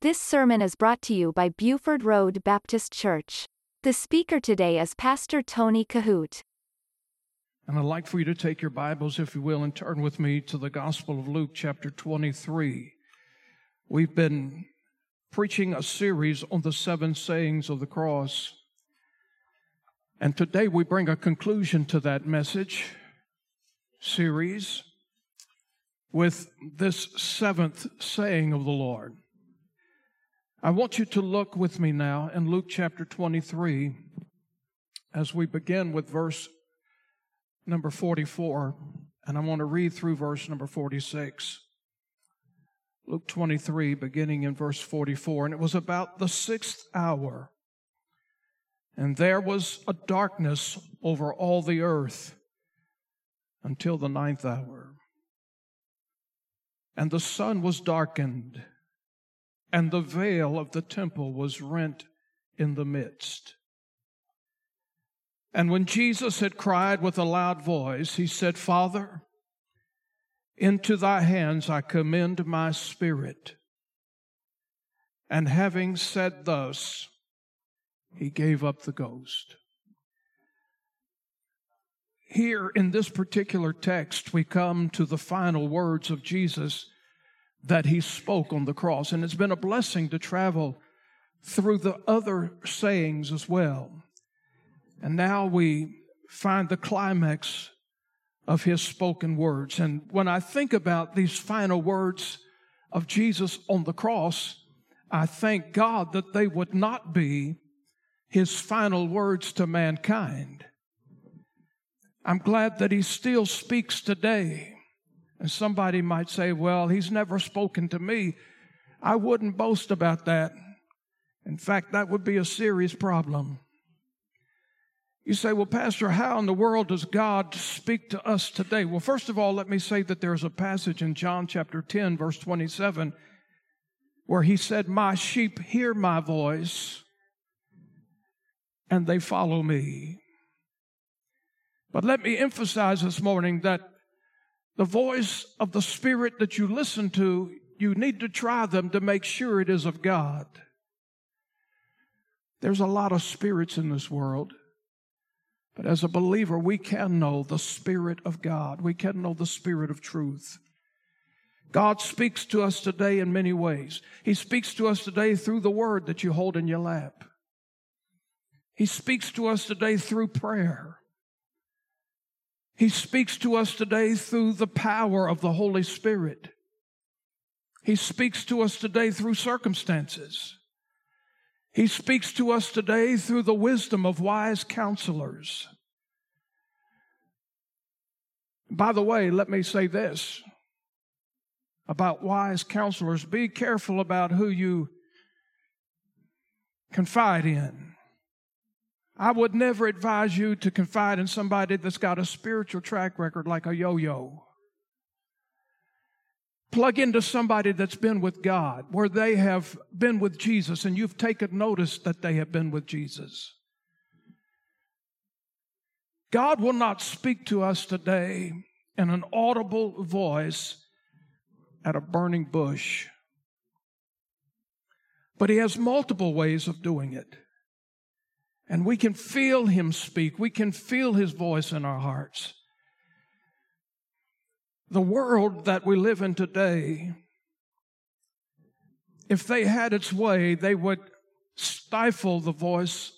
This sermon is brought to you by Buford Road Baptist Church. The speaker today is Pastor Tony Kohout. And I'd like for you to take your Bibles, if you will, and turn with me to the Gospel of Luke, chapter 23. We've been preaching a series on the seven sayings of the cross. And today we bring a conclusion to that message series with this seventh saying of the Lord. I want you to look with me now in Luke chapter 23 as we begin with verse number 44, and I want to read through verse number 46. Luke 23, beginning in verse 44. And it was about the sixth hour, and there was a darkness over all the earth until the ninth hour. And the sun was darkened, and the veil of the temple was rent in the midst. And when Jesus had cried with a loud voice, he said, Father, into thy hands I commend my spirit. And having said thus, he gave up the ghost. Here in this particular text, we come to the final words of Jesus that he spoke on the cross. And it's been a blessing to travel through the other sayings as well. And now we find the climax of his spoken words. And when I think about these final words of Jesus on the cross, I thank God that they would not be his final words to mankind. I'm glad that he still speaks today. And somebody might say, well, he's never spoken to me. I wouldn't boast about that. In fact, that would be a serious problem. You say, well, Pastor, how in the world does God speak to us today? Well, first of all, let me say that there's a passage in John chapter 10, verse 27, where he said, My sheep hear my voice and they follow me. But let me emphasize this morning that the voice of the Spirit that you listen to, you need to try them to make sure it is of God. There's a lot of spirits in this world. But as a believer, we can know the Spirit of God. We can know the Spirit of truth. God speaks to us today in many ways. He speaks to us today through the word that you hold in your lap. He speaks to us today through prayer. He speaks to us today through the power of the Holy Spirit. He speaks to us today through circumstances. He speaks to us today through the wisdom of wise counselors. By the way, let me say this about wise counselors be careful about who you confide in. I would never advise you to confide in somebody that's got a spiritual track record like a yo yo. Plug into somebody that's been with God, where they have been with Jesus, and you've taken notice that they have been with Jesus. God will not speak to us today in an audible voice at a burning bush, but He has multiple ways of doing it. And we can feel Him speak, we can feel His voice in our hearts. The world that we live in today, if they had its way, they would stifle the voice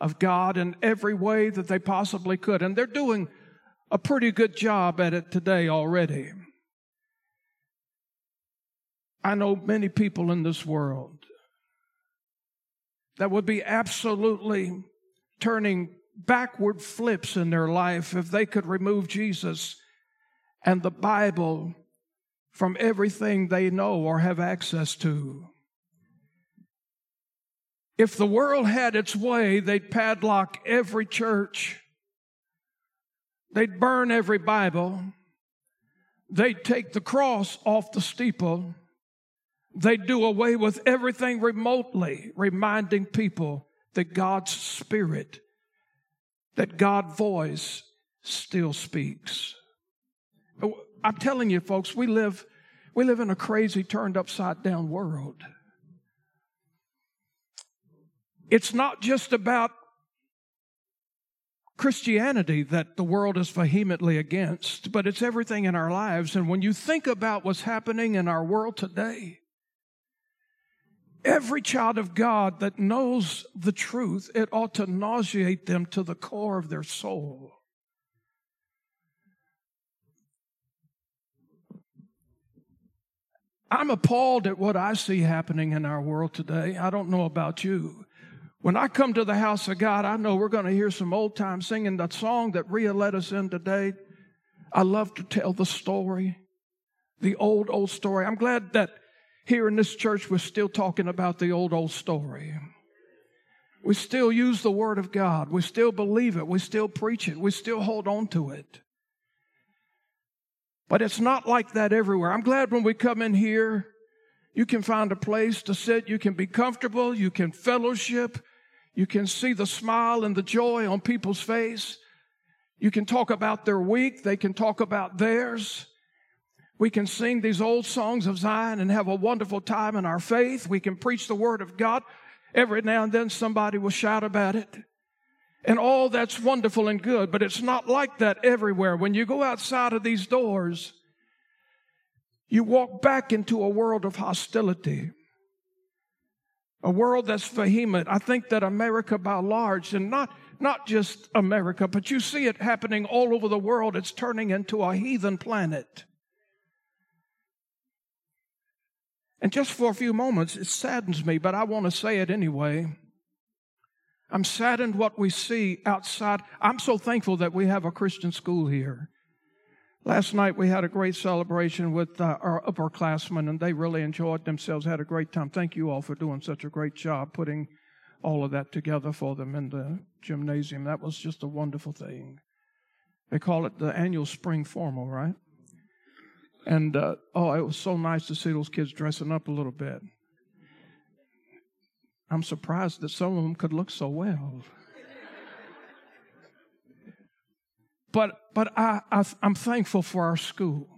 of God in every way that they possibly could. And they're doing a pretty good job at it today already. I know many people in this world that would be absolutely turning backward flips in their life if they could remove Jesus and the Bible from everything they know or have access to. If the world had its way, they'd padlock every church. They'd burn every Bible. They'd take the cross off the steeple. They'd do away with everything remotely, reminding people that God's Spirit, that God's voice still speaks. Oh, I'm telling you, folks, we live, we live in a crazy, turned upside down world. It's not just about Christianity that the world is vehemently against, but it's everything in our lives. And when you think about what's happening in our world today, every child of God that knows the truth, it ought to nauseate them to the core of their soul. I'm appalled at what I see happening in our world today. I don't know about you. When I come to the house of God, I know we're going to hear some old time singing. That song that Ria led us in today, I love to tell the story, the old, old story. I'm glad that here in this church we're still talking about the old, old story. We still use the Word of God. We still believe it. We still preach it. We still hold on to it. But it's not like that everywhere. I'm glad when we come in here, you can find a place to sit. You can be comfortable. You can fellowship. You can see the smile and the joy on people's face. You can talk about their week. They can talk about theirs. We can sing these old songs of Zion and have a wonderful time in our faith. We can preach the word of God. Every now and then somebody will shout about it. And all that's wonderful and good, but it's not like that everywhere. When you go outside of these doors, you walk back into a world of hostility, a world that's vehement. I think that America by large, and not, not just America, but you see it happening all over the world, it's turning into a heathen planet. And just for a few moments, it saddens me, but I want to say it anyway. I'm saddened what we see outside. I'm so thankful that we have a Christian school here. Last night we had a great celebration with uh, our upperclassmen, and they really enjoyed themselves, had a great time. Thank you all for doing such a great job putting all of that together for them in the gymnasium. That was just a wonderful thing. They call it the annual spring formal, right? And uh, oh, it was so nice to see those kids dressing up a little bit. I'm surprised that some of them could look so well. but but I, I, I'm thankful for our school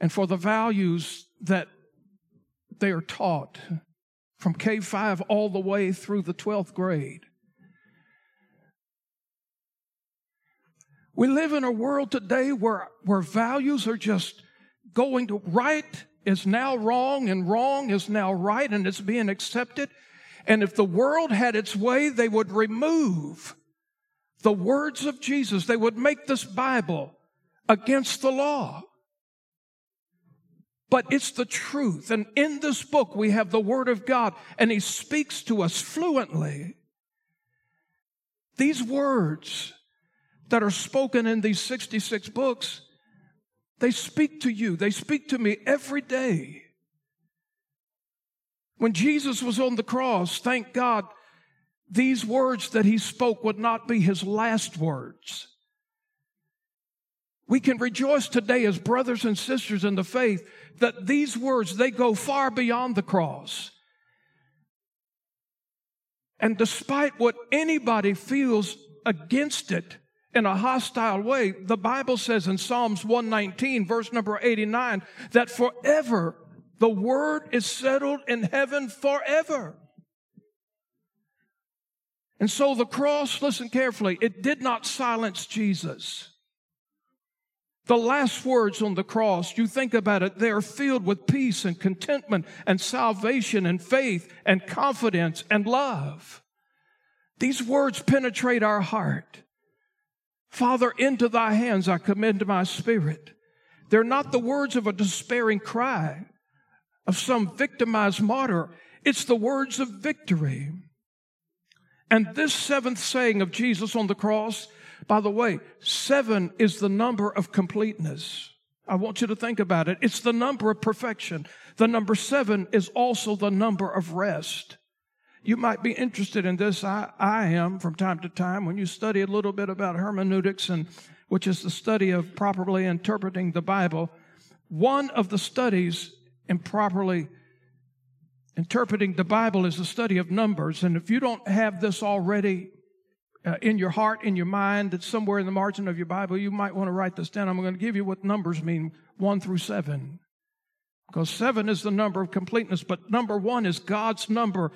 and for the values that they are taught from K 5 all the way through the 12th grade. We live in a world today where, where values are just going to right is now wrong and wrong is now right and it's being accepted. And if the world had its way, they would remove the words of Jesus. They would make this Bible against the law. But it's the truth. And in this book, we have the Word of God, and He speaks to us fluently. These words that are spoken in these 66 books, they speak to you. They speak to me every day. When Jesus was on the cross, thank God, these words that he spoke would not be his last words. We can rejoice today as brothers and sisters in the faith that these words, they go far beyond the cross. And despite what anybody feels against it in a hostile way, the Bible says in Psalms 119, verse number 89, that forever the word is settled in heaven forever. And so the cross, listen carefully, it did not silence Jesus. The last words on the cross, you think about it, they are filled with peace and contentment and salvation and faith and confidence and love. These words penetrate our heart. Father, into thy hands I commend my spirit. They're not the words of a despairing cry of some victimized martyr. It's the words of victory. And this seventh saying of Jesus on the cross, by the way, seven is the number of completeness. I want you to think about it. It's the number of perfection. The number seven is also the number of rest. You might be interested in this. I, I am from time to time when you study a little bit about hermeneutics and which is the study of properly interpreting the Bible. One of the studies improperly interpreting the Bible is a study of numbers. And if you don't have this already uh, in your heart, in your mind, it's somewhere in the margin of your Bible, you might want to write this down. I'm going to give you what numbers mean one through seven. Because seven is the number of completeness, but number one is God's number.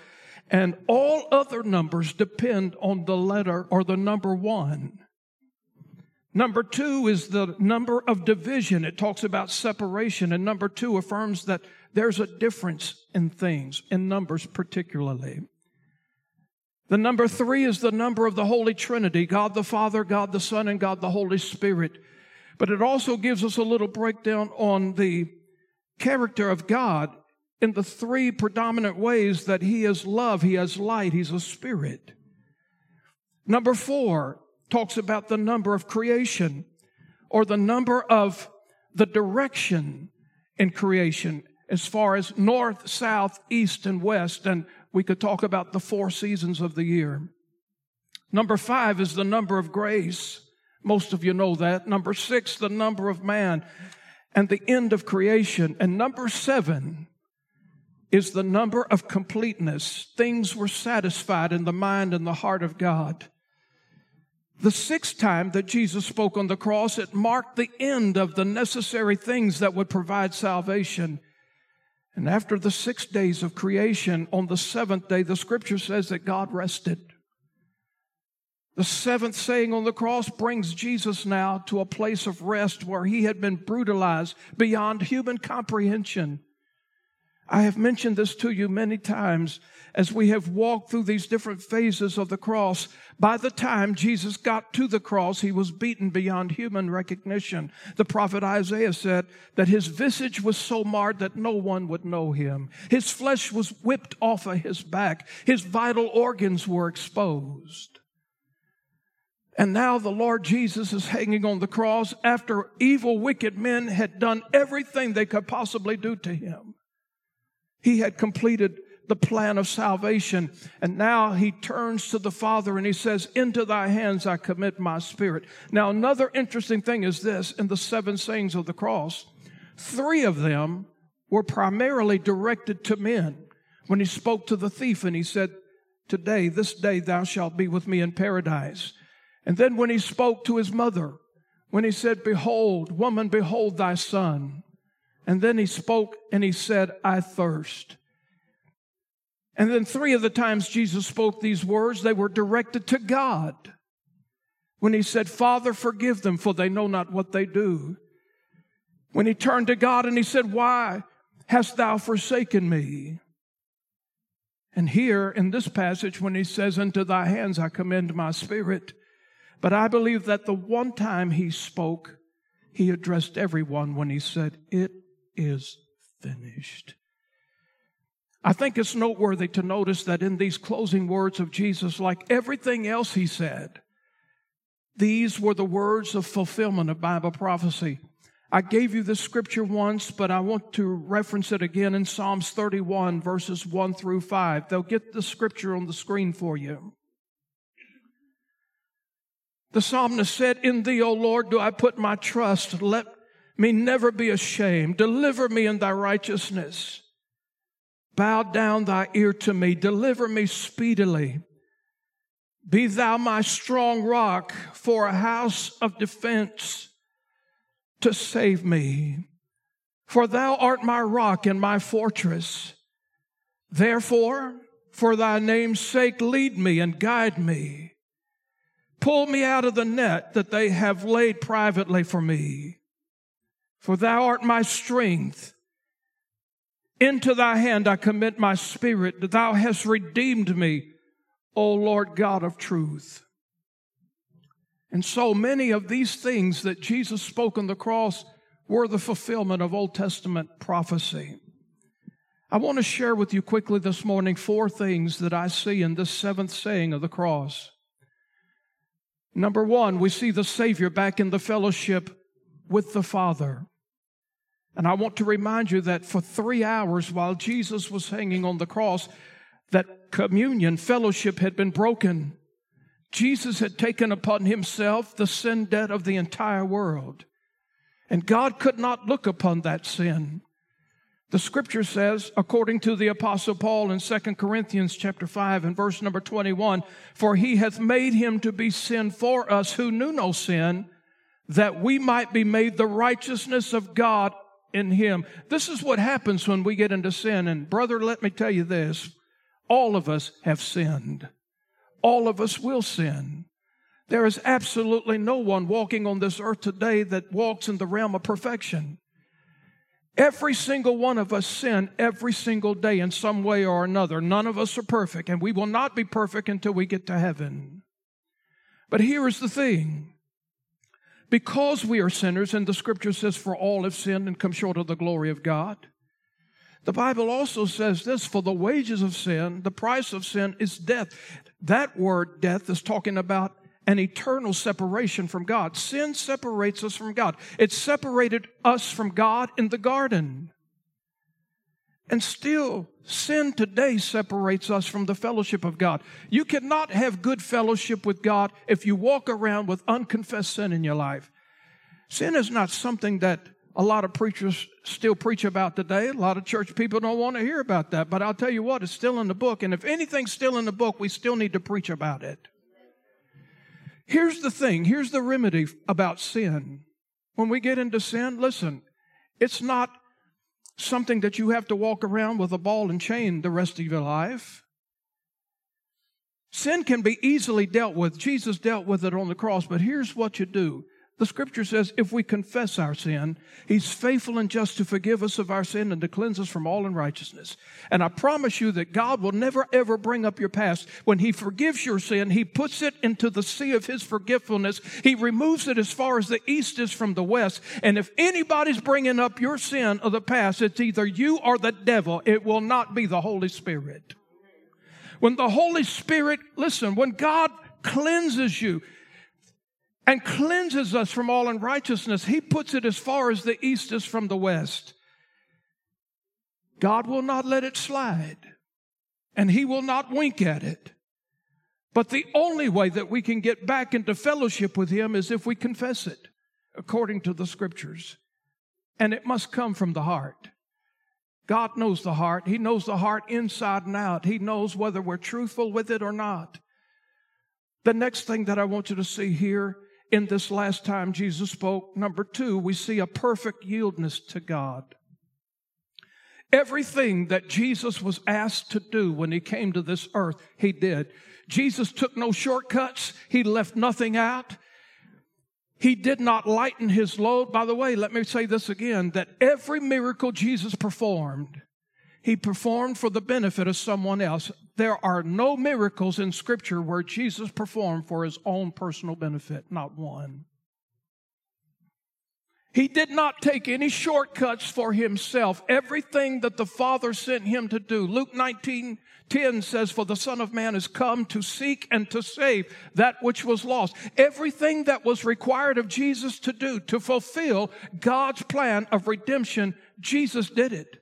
And all other numbers depend on the letter or the number one. Number two is the number of division. It talks about separation. And number two affirms that there's a difference in things, in numbers particularly. The number three is the number of the Holy Trinity God the Father, God the Son, and God the Holy Spirit. But it also gives us a little breakdown on the character of God in the three predominant ways that He is love, He has light, He's a spirit. Number four talks about the number of creation or the number of the direction in creation as far as north, south, east, and west. And we could talk about the four seasons of the year. Number five is the number of grace. Most of you know that. Number six, the number of man and the end of creation. And number seven is the number of completeness. Things were satisfied in the mind and the heart of God. The sixth time that Jesus spoke on the cross, it marked the end of the necessary things that would provide salvation. And after the six days of creation, on the seventh day, the scripture says that God rested. The seventh saying on the cross brings Jesus now to a place of rest where he had been brutalized beyond human comprehension. I have mentioned this to you many times as we have walked through these different phases of the cross. By the time Jesus got to the cross, he was beaten beyond human recognition. The prophet Isaiah said that his visage was so marred that no one would know him. His flesh was whipped off of his back. His vital organs were exposed. And now the Lord Jesus is hanging on the cross after evil, wicked men had done everything they could possibly do to him. He had completed the plan of salvation. And now he turns to the Father and he says, Into thy hands I commit my spirit. Now, another interesting thing is this in the seven sayings of the cross, three of them were primarily directed to men. When he spoke to the thief and he said, Today, this day, thou shalt be with me in paradise. And then when he spoke to his mother, when he said, Behold, woman, behold thy son. And then he spoke and he said, I thirst. And then three of the times Jesus spoke these words, they were directed to God. When he said, Father, forgive them, for they know not what they do. When he turned to God and he said, Why hast thou forsaken me? And here in this passage, when he says, Into thy hands I commend my spirit. But I believe that the one time he spoke, he addressed everyone when he said, It is finished. I think it's noteworthy to notice that in these closing words of Jesus, like everything else he said, these were the words of fulfillment of Bible prophecy. I gave you this scripture once, but I want to reference it again in Psalms 31, verses 1 through 5. They'll get the scripture on the screen for you. The psalmist said, In thee, O Lord, do I put my trust. Let me never be ashamed. Deliver me in thy righteousness. Bow down thy ear to me. Deliver me speedily. Be thou my strong rock for a house of defense to save me. For thou art my rock and my fortress. Therefore, for thy name's sake, lead me and guide me. Pull me out of the net that they have laid privately for me for thou art my strength. Into thy hand I commit my spirit, thou hast redeemed me, O Lord God of truth. And so many of these things that Jesus spoke on the cross were the fulfillment of Old Testament prophecy. I want to share with you quickly this morning four things that I see in this seventh saying of the cross. Number one, we see the Savior back in the fellowship with the Father. And I want to remind you that for three hours while Jesus was hanging on the cross, that communion, fellowship had been broken. Jesus had taken upon himself the sin debt of the entire world. And God could not look upon that sin. The scripture says, according to the apostle Paul in 2 Corinthians chapter 5 and verse number 21, for he hath made him to be sin for us who knew no sin, that we might be made the righteousness of God in him. This is what happens when we get into sin. And brother, let me tell you this. All of us have sinned. All of us will sin. There is absolutely no one walking on this earth today that walks in the realm of perfection. Every single one of us sin every single day in some way or another. None of us are perfect, and we will not be perfect until we get to heaven. But here is the thing because we are sinners, and the scripture says, For all have sinned and come short of the glory of God. The Bible also says this for the wages of sin, the price of sin is death. That word death is talking about an eternal separation from God. Sin separates us from God. It separated us from God in the garden. And still, sin today separates us from the fellowship of God. You cannot have good fellowship with God if you walk around with unconfessed sin in your life. Sin is not something that a lot of preachers still preach about today. A lot of church people don't want to hear about that. But I'll tell you what, it's still in the book. And if anything's still in the book, we still need to preach about it. Here's the thing here's the remedy about sin. When we get into sin, listen, it's not something that you have to walk around with a ball and chain the rest of your life. Sin can be easily dealt with. Jesus dealt with it on the cross, but here's what you do the scripture says if we confess our sin, he's faithful and just to forgive us of our sin and to cleanse us from all unrighteousness. And I promise you that God will never ever bring up your past. When he forgives your sin, he puts it into the sea of his forgetfulness. He removes it as far as the east is from the west. And if anybody's bringing up your sin of the past, it's either you or the devil. It will not be the Holy Spirit. When the Holy Spirit, listen, when God cleanses you, and cleanses us from all unrighteousness. He puts it as far as the east is from the west. God will not let it slide, and He will not wink at it. But the only way that we can get back into fellowship with Him is if we confess it, according to the scriptures. And it must come from the heart. God knows the heart. He knows the heart inside and out. He knows whether we're truthful with it or not. The next thing that I want you to see here in this last time Jesus spoke. Number two, we see a perfect yieldness to God. Everything that Jesus was asked to do when he came to this earth, he did. Jesus took no shortcuts. He left nothing out. He did not lighten his load. By the way, let me say this again that every miracle Jesus performed, he performed for the benefit of someone else. There are no miracles in Scripture where Jesus performed for his own personal benefit, not one. He did not take any shortcuts for himself. Everything that the Father sent him to do. Luke 19 10 says, For the Son of Man is come to seek and to save that which was lost. Everything that was required of Jesus to do to fulfill God's plan of redemption, Jesus did it.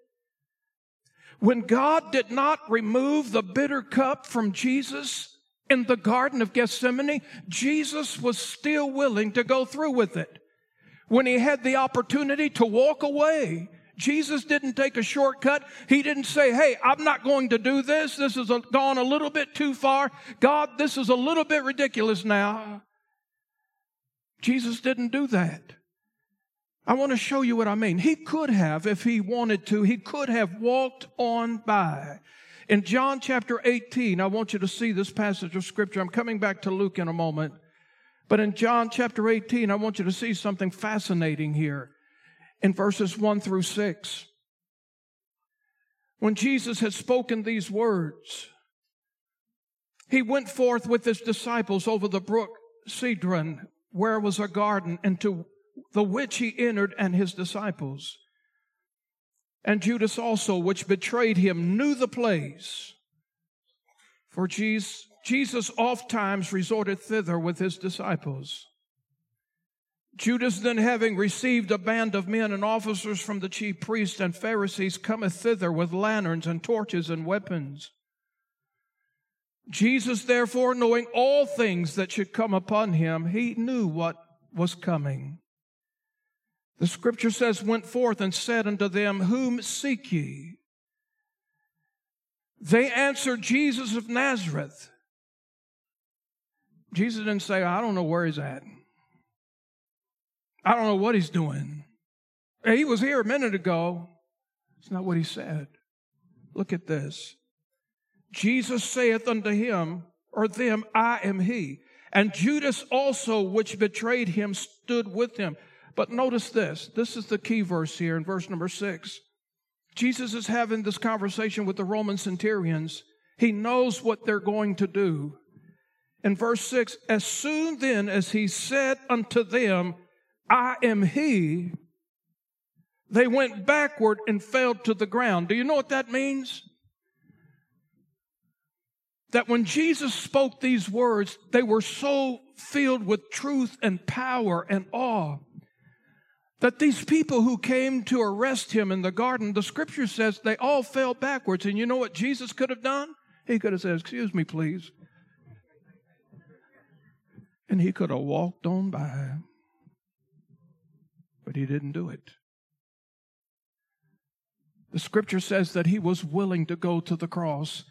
When God did not remove the bitter cup from Jesus in the Garden of Gethsemane, Jesus was still willing to go through with it. When he had the opportunity to walk away, Jesus didn't take a shortcut. He didn't say, Hey, I'm not going to do this. This has gone a little bit too far. God, this is a little bit ridiculous now. Jesus didn't do that. I want to show you what I mean. He could have, if he wanted to, he could have walked on by. In John chapter 18, I want you to see this passage of scripture. I'm coming back to Luke in a moment. But in John chapter 18, I want you to see something fascinating here in verses 1 through 6. When Jesus had spoken these words, he went forth with his disciples over the brook Cedron, where was a garden, and to the which he entered and his disciples. And Judas also, which betrayed him, knew the place. For Jesus, Jesus oft times resorted thither with his disciples. Judas then having received a band of men and officers from the chief priests and Pharisees cometh thither with lanterns and torches and weapons. Jesus therefore knowing all things that should come upon him, he knew what was coming. The scripture says, went forth and said unto them, Whom seek ye? They answered, Jesus of Nazareth. Jesus didn't say, I don't know where he's at. I don't know what he's doing. He was here a minute ago. It's not what he said. Look at this. Jesus saith unto him, or them, I am he. And Judas also, which betrayed him, stood with him. But notice this. This is the key verse here in verse number six. Jesus is having this conversation with the Roman centurions. He knows what they're going to do. In verse 6, as soon then as he said unto them, I am he, they went backward and fell to the ground. Do you know what that means? That when Jesus spoke these words, they were so filled with truth and power and awe that these people who came to arrest him in the garden, the scripture says they all fell backwards. And you know what Jesus could have done? He could have said, Excuse me, please. And he could have walked on by. But he didn't do it. The scripture says that he was willing to go to the cross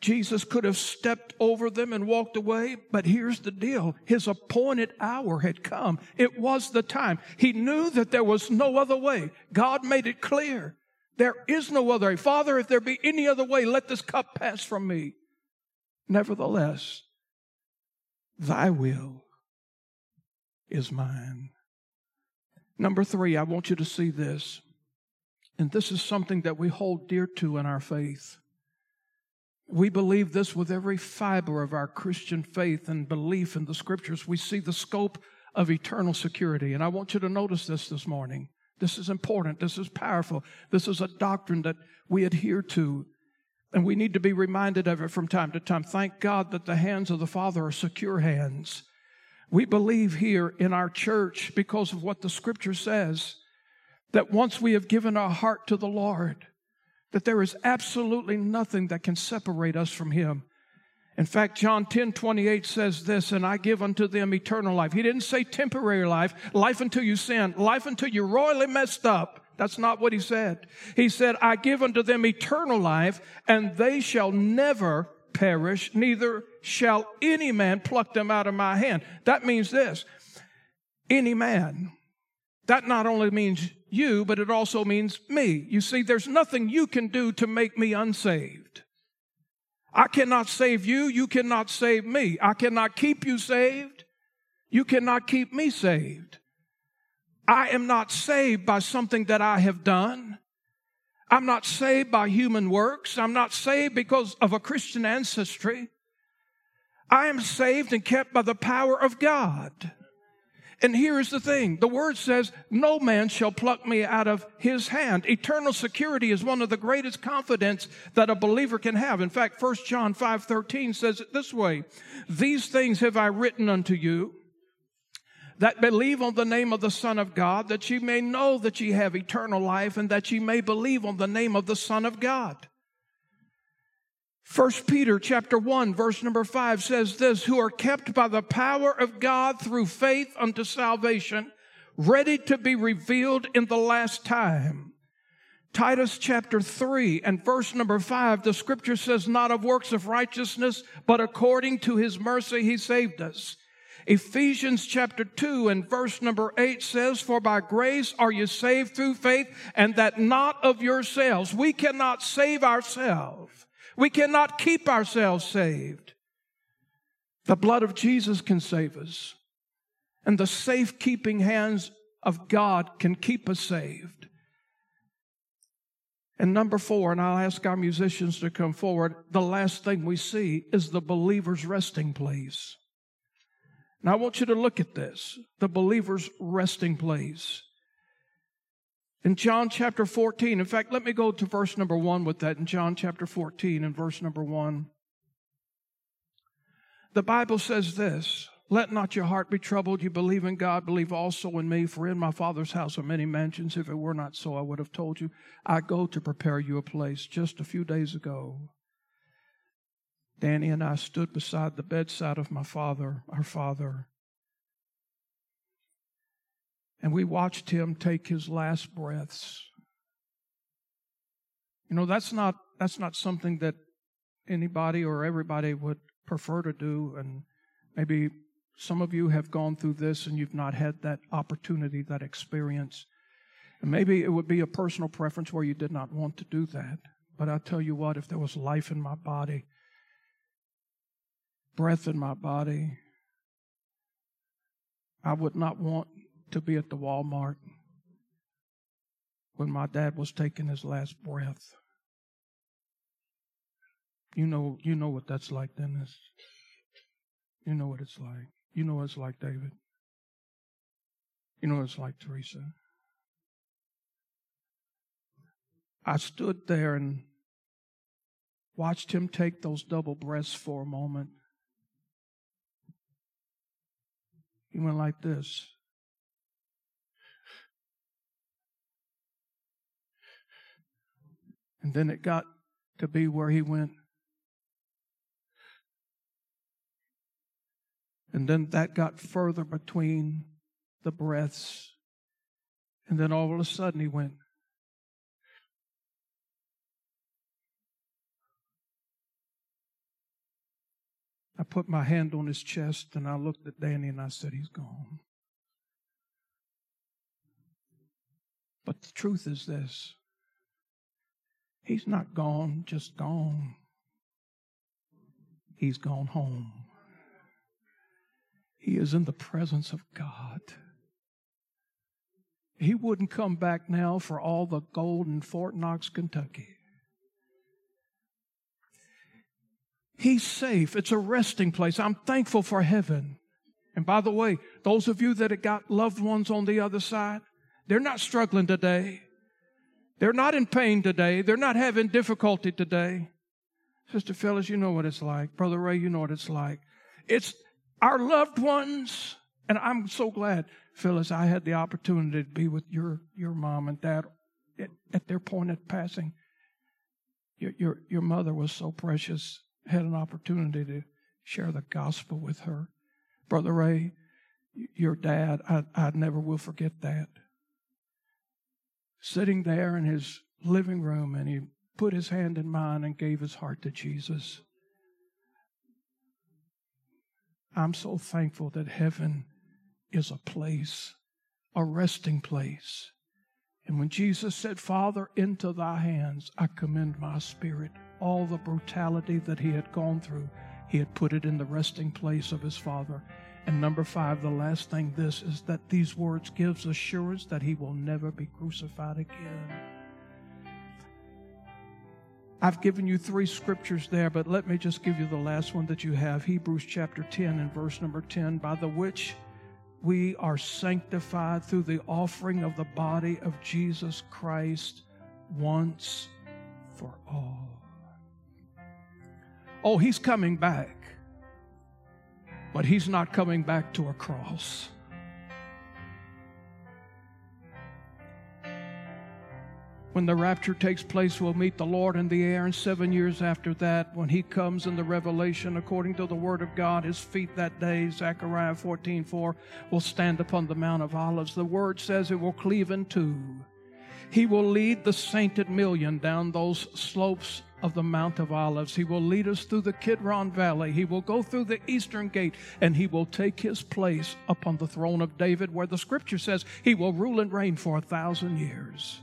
Jesus could have stepped over them and walked away, but here's the deal. His appointed hour had come. It was the time. He knew that there was no other way. God made it clear. There is no other way. Father, if there be any other way, let this cup pass from me. Nevertheless, thy will is mine. Number three, I want you to see this. And this is something that we hold dear to in our faith. We believe this with every fiber of our Christian faith and belief in the scriptures. We see the scope of eternal security. And I want you to notice this this morning. This is important. This is powerful. This is a doctrine that we adhere to. And we need to be reminded of it from time to time. Thank God that the hands of the Father are secure hands. We believe here in our church, because of what the scripture says, that once we have given our heart to the Lord, that there is absolutely nothing that can separate us from Him. In fact, John 10 28 says this, and I give unto them eternal life. He didn't say temporary life, life until you sin, life until you're royally messed up. That's not what he said. He said, I give unto them eternal life, and they shall never perish, neither shall any man pluck them out of my hand. That means this any man. That not only means you, but it also means me. You see, there's nothing you can do to make me unsaved. I cannot save you. You cannot save me. I cannot keep you saved. You cannot keep me saved. I am not saved by something that I have done. I'm not saved by human works. I'm not saved because of a Christian ancestry. I am saved and kept by the power of God. And here is the thing the word says, No man shall pluck me out of his hand. Eternal security is one of the greatest confidence that a believer can have. In fact, 1 John 5 13 says it this way These things have I written unto you that believe on the name of the Son of God, that ye may know that ye have eternal life, and that ye may believe on the name of the Son of God. First Peter chapter 1 verse number 5 says this, who are kept by the power of God through faith unto salvation, ready to be revealed in the last time. Titus chapter 3 and verse number 5, the scripture says, not of works of righteousness, but according to his mercy he saved us. Ephesians chapter 2 and verse number 8 says, For by grace are you saved through faith, and that not of yourselves. We cannot save ourselves. We cannot keep ourselves saved. The blood of Jesus can save us, and the safekeeping hands of God can keep us saved. And number four, and I'll ask our musicians to come forward, the last thing we see is the believer's resting place. Now I want you to look at this the believer's resting place. In John chapter 14, in fact, let me go to verse number 1 with that. In John chapter 14 and verse number 1, the Bible says this Let not your heart be troubled. You believe in God, believe also in me. For in my Father's house are many mansions. If it were not so, I would have told you. I go to prepare you a place. Just a few days ago, Danny and I stood beside the bedside of my father, our father, and we watched him take his last breaths. You know, that's not that's not something that anybody or everybody would prefer to do and maybe some of you have gone through this and you've not had that opportunity, that experience. And maybe it would be a personal preference where you did not want to do that. But I tell you what, if there was life in my body, breath in my body, I would not want to be at the Walmart when my dad was taking his last breath. You know, you know what that's like, Dennis. You know what it's like. You know what it's like, David. You know what it's like, Teresa. I stood there and watched him take those double breaths for a moment. He went like this. And then it got to be where he went. And then that got further between the breaths. And then all of a sudden he went. I put my hand on his chest and I looked at Danny and I said, He's gone. But the truth is this He's not gone, just gone. He's gone home. He is in the presence of God. He wouldn't come back now for all the gold in Fort Knox, Kentucky. He's safe. It's a resting place. I'm thankful for heaven. And by the way, those of you that have got loved ones on the other side, they're not struggling today. They're not in pain today. They're not having difficulty today. Sister Phyllis, you know what it's like. Brother Ray, you know what it's like. It's our loved ones. And I'm so glad, Phyllis, I had the opportunity to be with your, your mom and dad at, at their point of passing. Your, your, your mother was so precious had an opportunity to share the gospel with her. Brother Ray, your dad, I, I never will forget that. Sitting there in his living room, and he put his hand in mine and gave his heart to Jesus. I'm so thankful that heaven is a place, a resting place. And when Jesus said, Father, into thy hands I commend my spirit, all the brutality that he had gone through, he had put it in the resting place of his Father. And number five, the last thing this is that these words gives assurance that he will never be crucified again. I've given you three scriptures there, but let me just give you the last one that you have Hebrews chapter 10 and verse number 10, by the which we are sanctified through the offering of the body of Jesus Christ once for all. Oh, he's coming back. But he's not coming back to a cross. When the rapture takes place, we'll meet the Lord in the air. And seven years after that, when he comes in the revelation, according to the word of God, his feet that day, Zechariah 14 4, will stand upon the Mount of Olives. The word says it will cleave in two. He will lead the sainted million down those slopes of the Mount of Olives. He will lead us through the Kidron Valley. He will go through the eastern gate and he will take his place upon the throne of David, where the scripture says he will rule and reign for a thousand years.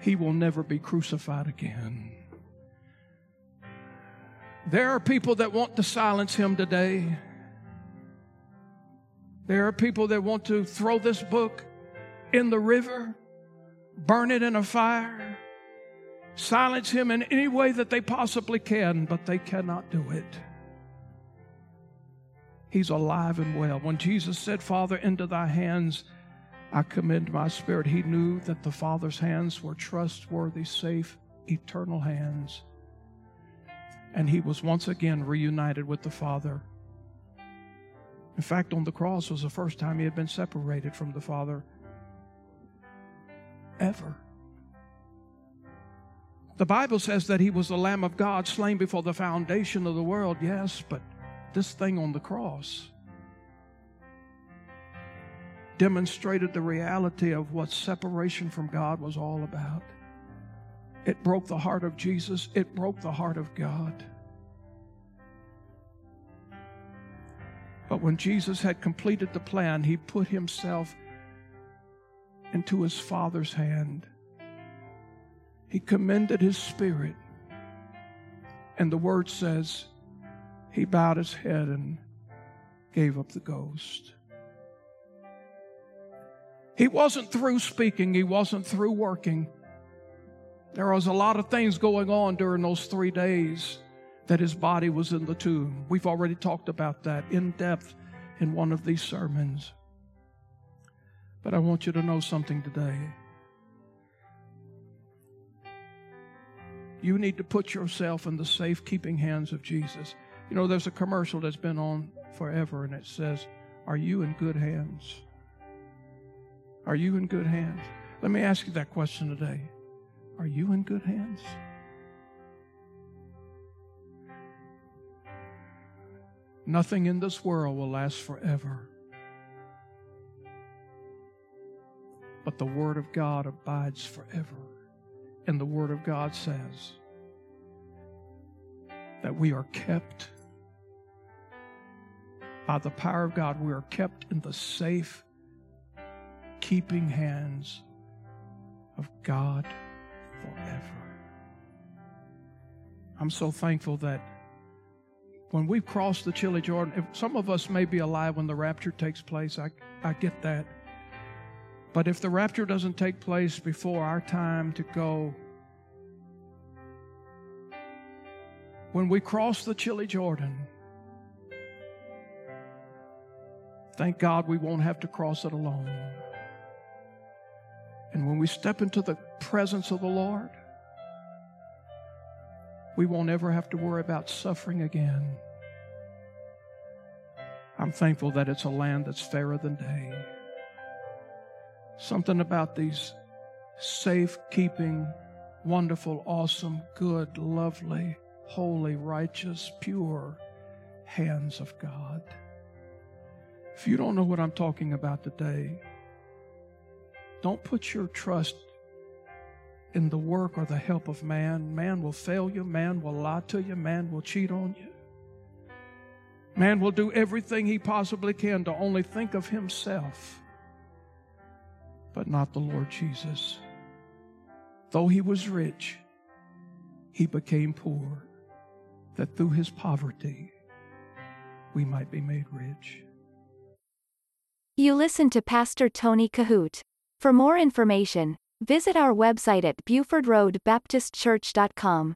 He will never be crucified again. There are people that want to silence him today. There are people that want to throw this book in the river, burn it in a fire silence him in any way that they possibly can, but they cannot do it. He's alive and well. When Jesus said, Father, into thy hands I commend my spirit, he knew that the Father's hands were trustworthy, safe, eternal hands. And he was once again reunited with the Father. In fact, on the cross was the first time he had been separated from the Father ever. The Bible says that he was the Lamb of God slain before the foundation of the world, yes, but this thing on the cross demonstrated the reality of what separation from God was all about. It broke the heart of Jesus, it broke the heart of God. But when Jesus had completed the plan, he put himself into his Father's hand he commended his spirit. And the word says he bowed his head and gave up the ghost. He wasn't through speaking, he wasn't through working. There was a lot of things going on during those three days that his body was in the tomb. We've already talked about that in depth in one of these sermons. But I want you to know something today. You need to put yourself in the safekeeping hands of Jesus. You know, there's a commercial that's been on forever, and it says, Are you in good hands? Are you in good hands? Let me ask you that question today. Are you in good hands? Nothing in this world will last forever. But the Word of God abides forever. And the Word of God says that we are kept by the power of God, we are kept in the safe keeping hands of God forever. I'm so thankful that when we cross the chilly Jordan, if some of us may be alive when the rapture takes place, I, I get that. But if the rapture doesn't take place before our time to go, when we cross the chilly Jordan, thank God we won't have to cross it alone. And when we step into the presence of the Lord, we won't ever have to worry about suffering again. I'm thankful that it's a land that's fairer than day. Something about these safe keeping, wonderful, awesome, good, lovely, holy, righteous, pure hands of God. If you don't know what I'm talking about today, don't put your trust in the work or the help of man. Man will fail you, man will lie to you, man will cheat on you. Man will do everything he possibly can to only think of himself, but not the Lord Jesus. Though he was rich, he became poor, that through his poverty we might be made rich. You listen to Pastor Tony Kohout. For more information, Visit our website at BufordRoadBaptistChurch.com.